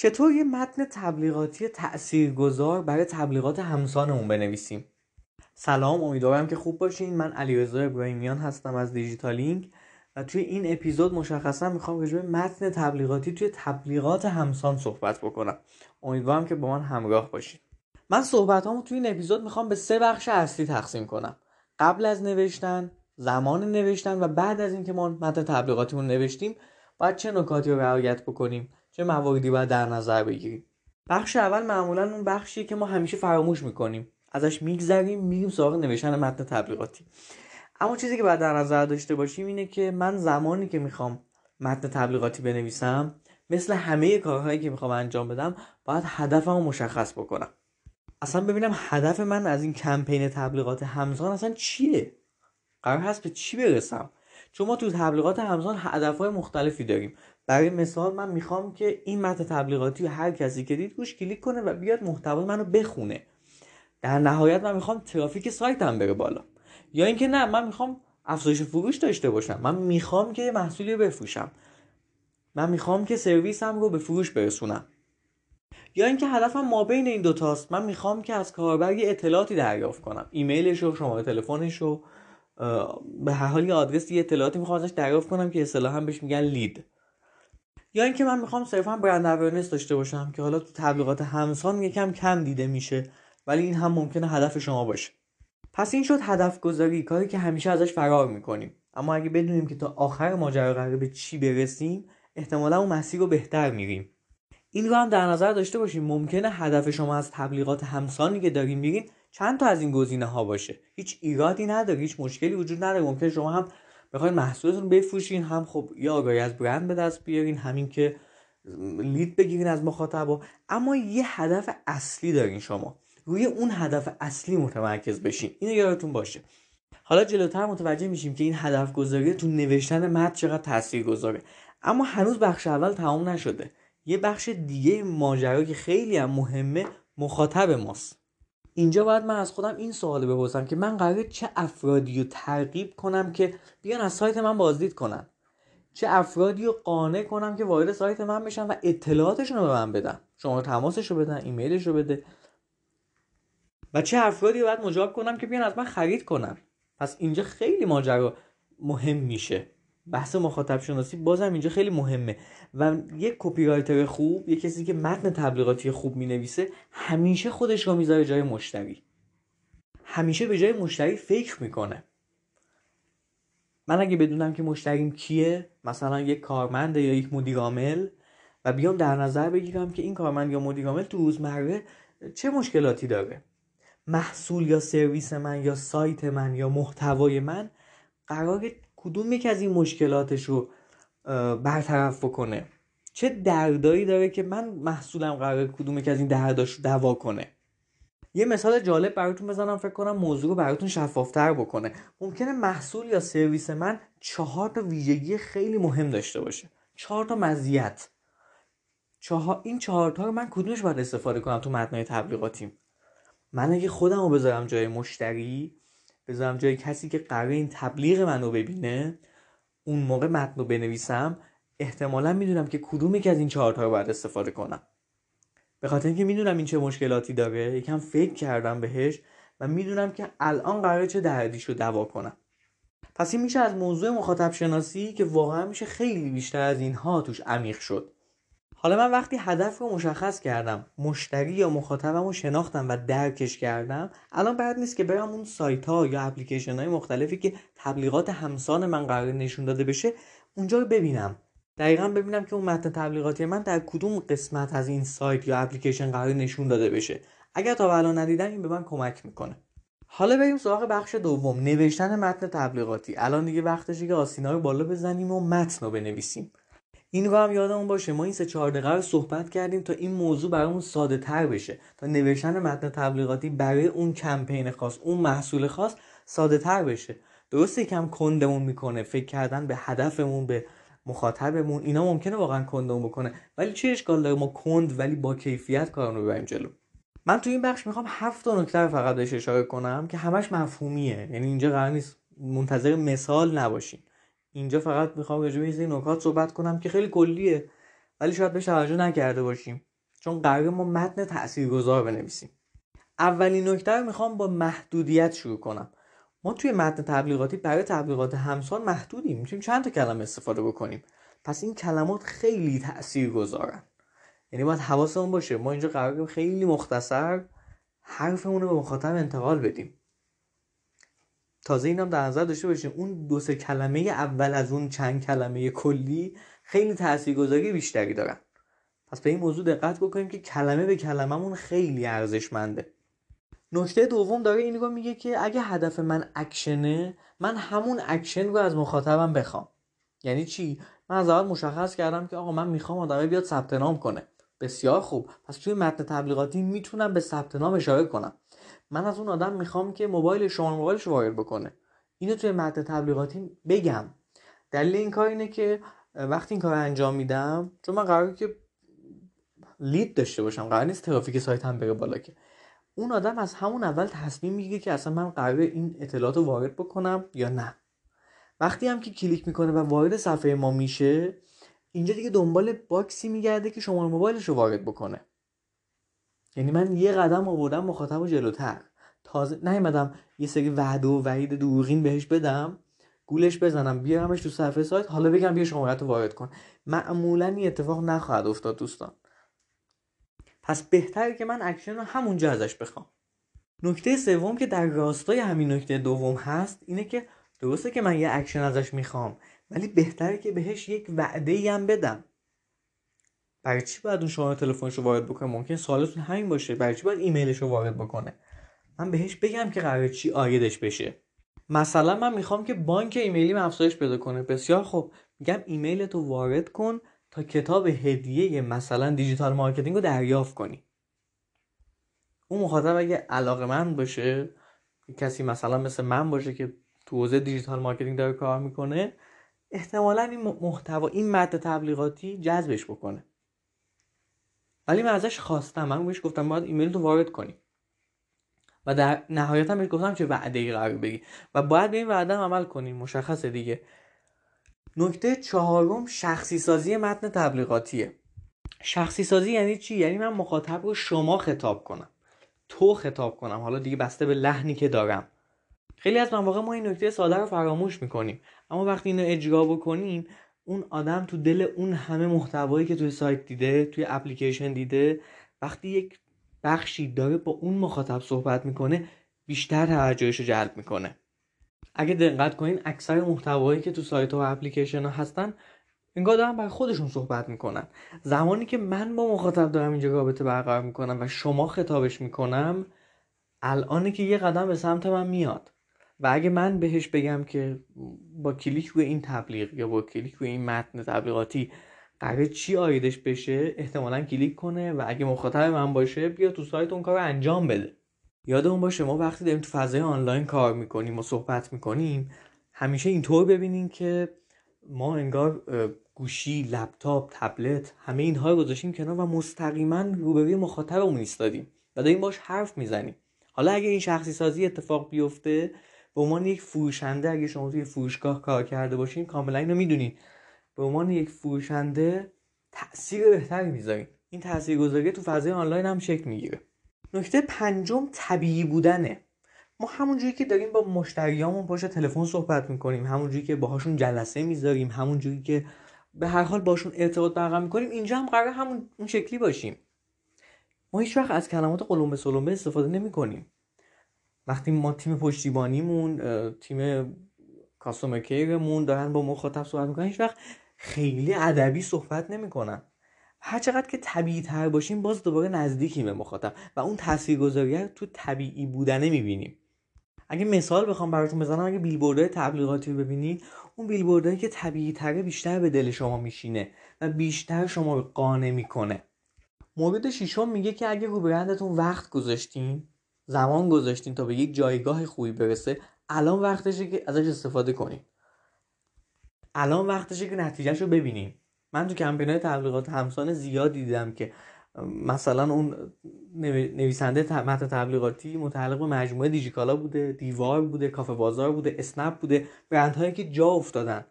چطور یه متن تبلیغاتی تاثیرگذار برای تبلیغات همسانمون بنویسیم؟ سلام امیدوارم که خوب باشین. من علیرضا ابراهیمیان هستم از دیجیتالینگ و توی این اپیزود مشخصا می‌خوام راجع به متن تبلیغاتی توی تبلیغات همسان صحبت بکنم. امیدوارم که با من همراه باشین. من صحبتامو توی این اپیزود می‌خوام به سه بخش اصلی تقسیم کنم. قبل از نوشتن زمان نوشتن و بعد از اینکه ما متن تبلیغاتیمون نوشتیم باید چه نکاتی رو رعایت بکنیم؟ چه مواردی باید در نظر بگیریم؟ بخش اول معمولا اون بخشیه که ما همیشه فراموش می‌کنیم. ازش میگذریم میریم سراغ نوشتن متن تبلیغاتی. اما چیزی که باید در نظر داشته باشیم اینه که من زمانی که می‌خوام متن تبلیغاتی بنویسم مثل همه کارهایی که می‌خوام انجام بدم باید هدفم رو مشخص بکنم. اصلا ببینم هدف من از این کمپین تبلیغات همزان اصلا چیه؟ قرار هست به چی برسم؟ چون ما تو تبلیغات همزان هدفهای مختلفی داریم. برای مثال من می‌خوام که این متن تبلیغاتی هر کسی که دید روش کلیک کنه و بیاد محتوای منو بخونه. در نهایت من می‌خوام ترافیک سایتم بره بالا. یا اینکه نه من می‌خوام افزایش فروش داشته باشم. من می‌خوام که محصولی رو بفروشم. من می‌خوام که سرویسم رو به فروش برسونم. یا اینکه هدفم ما بین این دوتاست. من می‌خوام که از کاربر اطلاعاتی دریافت کنم. ایمیلش رو شماره تلفنش رو. به هر حال یه آدرس یه اطلاعاتی می‌خوام ازش دریافت کنم که اصطلاحا بهش میگن لید. یا اینکه من می‌خوام صرفا برند اورنس داشته باشم که حالا تو تبلیغات همسان یکم کم دیده میشه ولی این هم ممکنه هدف شما باشه. پس این شد هدف گذاری کاری که همیشه ازش فرار می‌کنیم. اما اگه بدونیم که تا آخر ماجرا قراره به چی برسیم احتمالا اون مسیر رو بهتر میریم. این رو هم در نظر داشته باشیم. ممکنه هدف شما از تبلیغات همسانی که داریم میرین چند تا از این گزینه ها باشه. هیچ ایرادی نداره هیچ مشکلی وجود نداره. ممکنه شما هم بخواید محصولتون بفروشین هم خب یا آگاهی از برند به دست بیارین همین که لید بگیرین از مخاطب اما یه هدف اصلی دارین شما. روی اون هدف اصلی متمرکز بشین. اینو یادتون باشه. حالا جلوتر متوجه میشیم که این هدف گذاری تو نوشتن متن چقدر تاثیر گذاره اما هنوز بخش اول تمام نشده. یه بخش دیگه ماجرا که خیلی هم مهمه مخاطب ماست. اینجا باید من از خودم این سوال بپرسم که من قراره چه افرادی رو ترغیب کنم که بیان از سایت من بازدید کنن. چه افرادی رو قانع کنم که وارد سایت من بشن و اطلاعاتشون رو به من بدن. شما تماسش رو بدن ایمیلش رو بده. و چه افرادی رو باید مجاب کنم که بیان از من خرید کنن. پس اینجا خیلی ماجرا مهم میشه. بحث مخاطب شناسی بازم اینجا خیلی مهمه. و یک کپی رایتر خوب یک کسی که متن تبلیغاتی خوب می‌نویسه همیشه خودش رو می‌ذاره جای مشتری. همیشه به جای مشتری فکر می‌کنه. من اگه بدونم که مشتریم کیه مثلا یک کارمند یا یک مدیر عامل و بیام در نظر بگیرم که این کارمند یا مدیر عامل تو روزمره چه مشکلاتی داره. محصول یا سرویس من یا سایت من یا محتوای من قرار کدوم یک از این مشکلاتش رو برطرف بکنه؟ چه دردایی داره که من محصولم قرار کدوم یک از این درداش رو دوا کنه؟ یه مثال جالب براتون بزنم فکر کنم موضوع رو براتون شفافتر بکنه. ممکنه محصول یا سرویس من چهار تا ویژگی خیلی مهم داشته باشه. چهار تا مزیت. چهار... این چهار تا رو من کدومش باید استفاده کنم تو متنای تبلیغاتیم؟ من اگه خودم رو بذارم جای مشتری بذارم جای کسی که قرار این تبلیغ من رو ببینه اون موقع متن رو بنویسم احتمالا می‌دونم که کدوم که از این چهارتا رو باید استفاده کنم. به خاطر اینکه می‌دونم این چه مشکلاتی داره یکم فکر کردم بهش و می‌دونم که الان قراره چه دردیش رو دوا کنم. پس این میشه از موضوع مخاطب شناسی که واقعا میشه خیلی بیشتر از اینها توش عمیق شد. حالا من وقتی هدف رو مشخص کردم مشتری یا مخاطبم رو شناختم و درکش کردم الان بعد نیست که برم اون سایت ها یا اپلیکیشن های مختلفی که تبلیغات همسان من قرار نشون داده بشه اونجا رو ببینم. دقیقا ببینم که اون متن تبلیغاتی من در کدوم قسمت از این سایت یا اپلیکیشن قرار نشون داده بشه. اگر تا الان ندیدم این به من کمک می‌کنه. حالا بریم سراغ بخش دوم نوشتن متن تبلیغاتی. الان دیگه وقتشه که آسینا رو بالا بزنیم و متن رو بنویسیم. این رو هم یادمون باشه. ما این سه چهار دقیقه رو صحبت کردیم تا این موضوع برامون ساده تر بشه. تا نوشتن متن تبلیغاتی برای اون کمپین خاص اون محصول خاص ساده تر بشه. درسته یکم کندمون می‌کنه. فکر کردن به هدفمون به مخاطبمون اینا ممکنه واقعا کندمون بکنه. ولی چه اشکال داره؟ ما کند ولی با کیفیت کارمون رو ببریم جلو. من تو این بخش می‌خوام هفت تا نکته فقط بهش اشاره کنم که همش مفهومیه. یعنی اینجا قرار نیست منتظر مثال نباشین اینجا فقط می‌خوام راجع به نکات صحبت کنم که خیلی کلیه ولی شاید بهش توجه نکرده باشیم. چون قرار ما متن تاثیرگذار بنویسیم. اولین نکته رو می‌خوام با محدودیت شروع کنم. ما توی متن تبلیغاتی برای تبلیغات همسان محدودیم. می‌تونیم چند تا کلمه استفاده بکنیم. پس این کلمات خیلی تأثیر گذارن یعنی باید حواسمون باشه ما اینجا قرار خیلی مختصر حرفمون رو به مخاطب انتقال بدیم. تازه اینم در نظر داشته باشیم اون دو سه کلمه اول از اون چند کلمه کلی خیلی تاثیرگذاری بیشتری دارن. پس به این موضوع دقت بکنیم که کلمه به کلمهمون خیلی ارزشمنده. نکته دوم داره این میگه که اگه هدف من اکشنه من همون اکشن رو از مخاطبم بخوام. یعنی چی؟ من از اول مشخص کردم که آقا من می‌خوام آدمه بیاد ثبت نام کنه. بسیار خوب. پس توی متن تبلیغاتی می‌تونم به ثبت نام اشاره کنم. من از اون آدم می‌خوام که موبایل شما موبایلش وارد بکنه. اینو توی متن تبلیغاتی بگم. دلیل این کار اینه که وقتی این کار انجام میدم چون من قراره که لید داشته باشم قرار نیست ترافیک سایت هم بره بالا که. اون آدم از همون اول تصمیم می‌گیره که اصلا من قرار این اطلاعات رو وارد بکنم یا نه. وقتی هم که کلیک می‌کنه و وارد صفحه ما میشه اینجا دیگه دنبال باکسی میگرده که شما موبایلش رو وارد بکنه. یعنی من یه قدم آوردم مخاطب جلوتر. تازه نیومدم یه سری وعده و وعید دروغین بهش بدم گولش بزنم بیارمش تو صفحه سایت حالا بگم بیا شمارت رو وارد کن. معمولا این اتفاق نخواهد افتاد دوستان. پس بهتره که من اکشن رو همونجا ازش بخوام. نکته سوم که در راستای همین نکته دوم هست اینه که درسته که من یه اکشن ازش می‌خوام ولی بهتره که بهش یک وعده هم بدم. برای چی باید اون شماره تلفنش وارد بکنه؟ ممکن سوالتون همین باشه. برای چی باید ایمیلش رو وارد بکنه؟ من بهش بگم که قرار چی عایدش بشه. مثلا من می‌خوام که بانک ایمیلی افزایش پیدا کنه. بسیار خوب. میگم ایمیل تو وارد کن تا کتاب هدیه مثلا digital marketing رو دریافت کنی. اون مخاطب اگه علاقه‌مند باشه کسی مثلا مثل من باشه که تو حوزه digital marketing داره کار می‌کنه احتمالا این محتوا این متن تبلیغاتی جذبش بکنه. ولی من ازش خواستم. من بهش گفتم باید ایمیل تو وارد کنی. و در نهایت هم بهش گفتم چه وعده ای قرار بگی. و باید به این وعده عمل کنیم مشخصه دیگه. نکته چهارم شخصی سازی متن تبلیغاتیه. شخصی سازی یعنی چی؟ یعنی من مخاطب رو شما خطاب کنم. تو خطاب کنم. حالا دیگه بسته به لحنی که دارم. خیلی از مواقع ما این نکته ساده رو فراموش می‌کنیم. اما وقتی اینو اجرا بکنیم اون آدم تو دل اون همه محتوایی که توی سایت دیده توی اپلیکیشن دیده وقتی یک بخشی داره با اون مخاطب صحبت می‌کنه بیشتر توجهش رو جلب می‌کنه. اگه دقت کنین اکثر محتوایی که تو سایت و اپلیکیشن ها هستن انگار دارن برای خودشون صحبت می‌کنن. زمانی که من با مخاطب دارم اینجا رابطه برقرار می‌کنم و شما خطابش می‌کنم الانه که یه قدم به سمت من میاد. و اگه من بهش بگم که با کلیک روی این تبلیغ یا با کلیک روی این متن تبلیغاتی قرار چی عایدش بشه احتمالا کلیک کنه و اگه مخاطب من باشه بیا تو سایت اون کار رو انجام بده. یادمون باشه ما وقتی داریم تو فضای آنلاین کار می‌کنیم و صحبت می‌کنیم همیشه اینطور ببینیم که ما انگار گوشی، لپتاپ، تبلت همه اینها رو گذاشتیم کنار و مستقیما روبروی مخاطبمون ایستادیم و داریم باش حرف می‌زنیم. حالا اگه این شخصی سازی اتفاق بیفته به عنوان یک فروشنده اگه شما توی فروشگاه کار کرده باشین کاملا اینو می‌دونید به عنوان یک فروشنده تاثیر بهتری می‌ذارین. این تاثیرگذاری تو فضای آنلاین هم شکل می‌گیره. نکته پنجم طبیعی بودنه. ما همونجوری که داریم با مشتریامون پشت تلفن صحبت می‌کنیم همونجوری که باهاشون جلسه می‌ذاریم همونجوری که به هر حال باشون ارتباط برقرار می‌کنیم اینجا هم قرار همون اون شکلی باشیم. ما هیچ وقت از کلمات قلمبه سلمبه استفاده نمی کنیم وقتی ما تیم پشتیبانیمون تیم کاستومر کیرمون دارن با مخاطب صحبت می‌کنن هیچ وقت خیلی ادبی صحبت نمی‌کنن. هر چقدر که طبیعی تر باشیم باز دوباره نزدیکیم به مخاطب و اون تاثیرگذاری تو طبیعی بودنه می‌بینیم. اگه مثال بخوام براتون بزنم اگه بیلبوردهای تبلیغاتی رو ببینید اون بیلبوردهایی که طبیعی تره بیشتر به دل شما میشینه و بیشتر شما رو قانع می‌کنه. مورد ششم میگه که اگه رو برندتون وقت گذاشتین زمان گذاشتین تا به یک جایگاه خوبی برسه الان وقتشه که ازش استفاده کنیم. الان وقتشه که نتیجهش رو ببینیم. من تو کمپین های تبلیغات همسان زیاد دیدم که مثلا اون نویسنده متن تبلیغاتی متعلق به مجموعه دیجیکالا بوده دیوار بوده کافه بازار بوده اسنپ بوده برندهایی که جا افتادن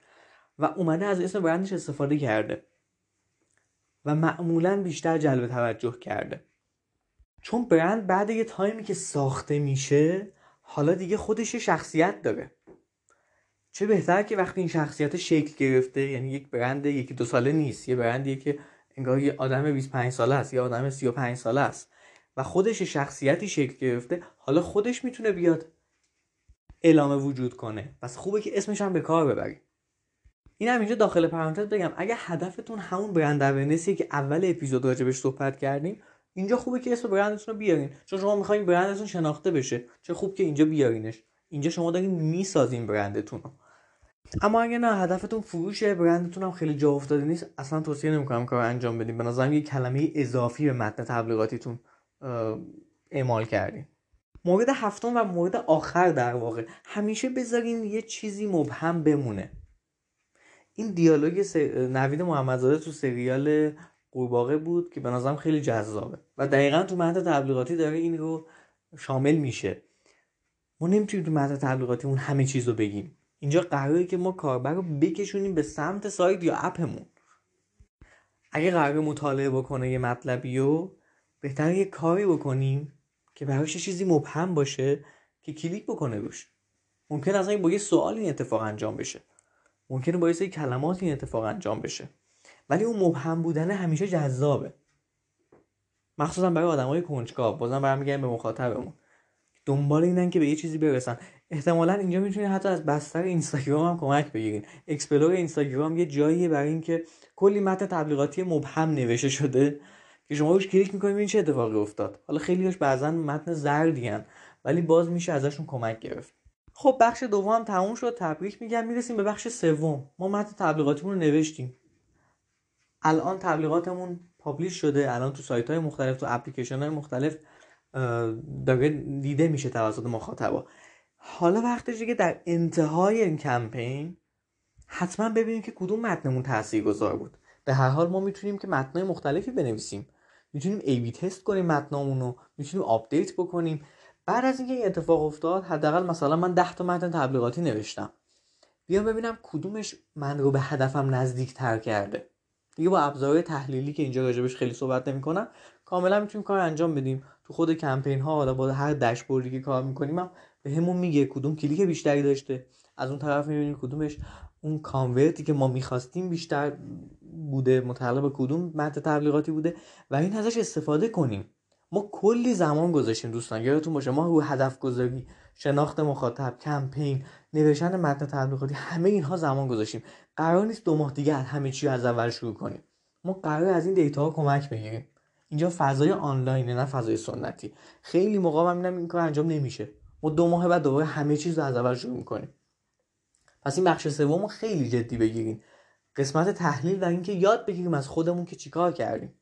و اومده از اسم برندش استفاده کرده و معمولا بیشتر جلب توجه کرده. چون برند بعد یه تایمی که ساخته میشه حالا دیگه خودش شخصیت داره. چه بهتر که وقتی این شخصیت شکل گرفته یعنی یک برند یکی دو ساله نیست یه برندیه که انگار یه آدم 25 ساله است یا آدم 35 ساله است و خودش شخصیتی شکل گرفته حالا خودش می‌تونه بیاد اعلام وجود کنه. پس خوبه که اسمش هم به کار ببریم. این هم اینجا داخل پرانتز بگم اگه هدفتون همون برند اورنسیه که اول اپیزود راجبش صحبت کردیم اینجا خوبه که اسم برندتون رو بیارین. چون شما می‌خواین برندتون شناخته بشه. چه خوب که اینجا بیارینش. اینجا شما دارین می‌سازین برندتون رو. اما اگه نه هدفتون فروشه برندتون هم خیلی جا افتاده نیست اصلا توصیه نمی‌کنم کار انجام بدین. به نظرم یه کلمه اضافی به متن تبلیغاتیتون اعمال کردین. مورد هفتم و مورد آخر در واقع. همیشه بذارین یه چیزی مبهم بمونه. این دیالوگ. نوید محمدزاده تو سریال قورباغه بود که به نظرم خیلی جذابه. و دقیقا تو متن تبلیغاتی داره این رو شامل میشه. ما نمی‌تونیم تو متن تبلیغاتیمون همه چیز رو بگیم. اینجا قراره که ما کاربر رو بکشونیم به سمت سایت یا اپمون. اگه قرار مطالعه بکنه یه مطلبی رو بهتر یه کاری بکنیم که براش چیزی مبهم باشه که کلیک بکنه روش. ممکن اصلا با یه سوال این اتفاق انجام بشه. ممکنه با یه کلمات این اتفاق انجام بشه. ولی اون مبهم بودن همیشه جذابه. مخصوصا برای آدمای کنجکاو. بازم برمیگردیم به مخاطبمون. دنبال اینن که به یه چیزی برسن. احتمالا اینجا می‌تونید حتی از بستر اینستاگرام هم کمک بگیرین. explore اینستاگرام یه جاییه برای اینکه کلی متن تبلیغاتی مبهم نوشته شده که شما روش کلیک می‌کنید این چه اتفاقی افتاد. حالا خیلیش بعضا متن زردی ولی باز میشه ازشون کمک گرفت. خب بخش دوم تموم شد. تبریک میگم. می‌رسیم به بخش سوم. ما متن تبلیغاتیمون رو نوشتیم. الان تبلیغاتمون پابلیش شده الان تو سایت های مختلف تو اپلیکیشن های مختلف داره دیده میشه توسط مخاطبا. حالا وقتشه که در انتهای این کمپین حتما ببینیم که کدوم متنمون اثرگذار بود. به هر حال ما می‌تونیم که متنای مختلفی بنویسیم. می‌تونیم A/B test کنیم متنامون رو می‌تونیم آپدیت بکنیم. بعد از اینکه این اتفاق افتاد حداقل مثلا من 10 تا متن تبلیغاتی نوشتم. بیام ببینم کدومش من رو به هدفم نزدیک تر کرده. دیگه با ابزارهای تحلیلی که اینجا راجبش خیلی صحبت نمی‌کنم کاملا می‌تونیم کار انجام بدیم. تو خود کمپین ها حالا با هر داشبوردی که کار می‌کنیم هم بهمون میگه کدوم کلیک بیشتری داشته. از اون طرف می‌بینیم کدومش اون convert ی که ما می‌خواستیم بیشتر بوده متعلق به کدوم متن تبلیغاتی بوده و این ازش استفاده کنیم. ما کلی زمان گذاشتیم دوستان یادتون باشه ما رو هدف گذاری شناخت مخاطب کمپین نوشتن متن تبلیغاتی همه اینها زمان گذاشتیم. قرار نیست دو ماه دیگه همه چی از اول شروع کنیم. ما قراره از این دیتا ها کمک بگیریم. اینجا فضای آنلاینه نه فضای سنتی. خیلی موقع‌ها این کار انجام نمیشه. ما دو ماه بعد دوباره همه چیز رو از اول شروع می‌کنیم. پس این بخش سوم خیلی جدی بگیریم قسمت تحلیل و اینکه یاد بگیریم از خودمون که چیکار کردیم.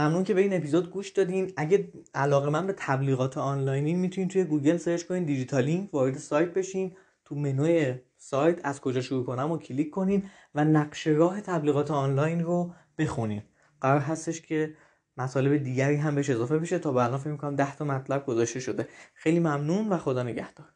ممنون که به این اپیزود گوش دادین. اگه علاقه‌مند به تبلیغات آنلاینی می‌تونین توی گوگل سرچ کنین دیجیتالینگ وارد سایت بشین. تو منوی سایت از کجا شروع کنم رو کلیک کنین و نقشه راه تبلیغات آنلاین رو بخونین. قرار هستش که مطالب دیگری هم بهش اضافه بشه. تا الان فکر می‌کنم 10 تا مطلب گذاشته شده. خیلی ممنون و خدا نگهدار.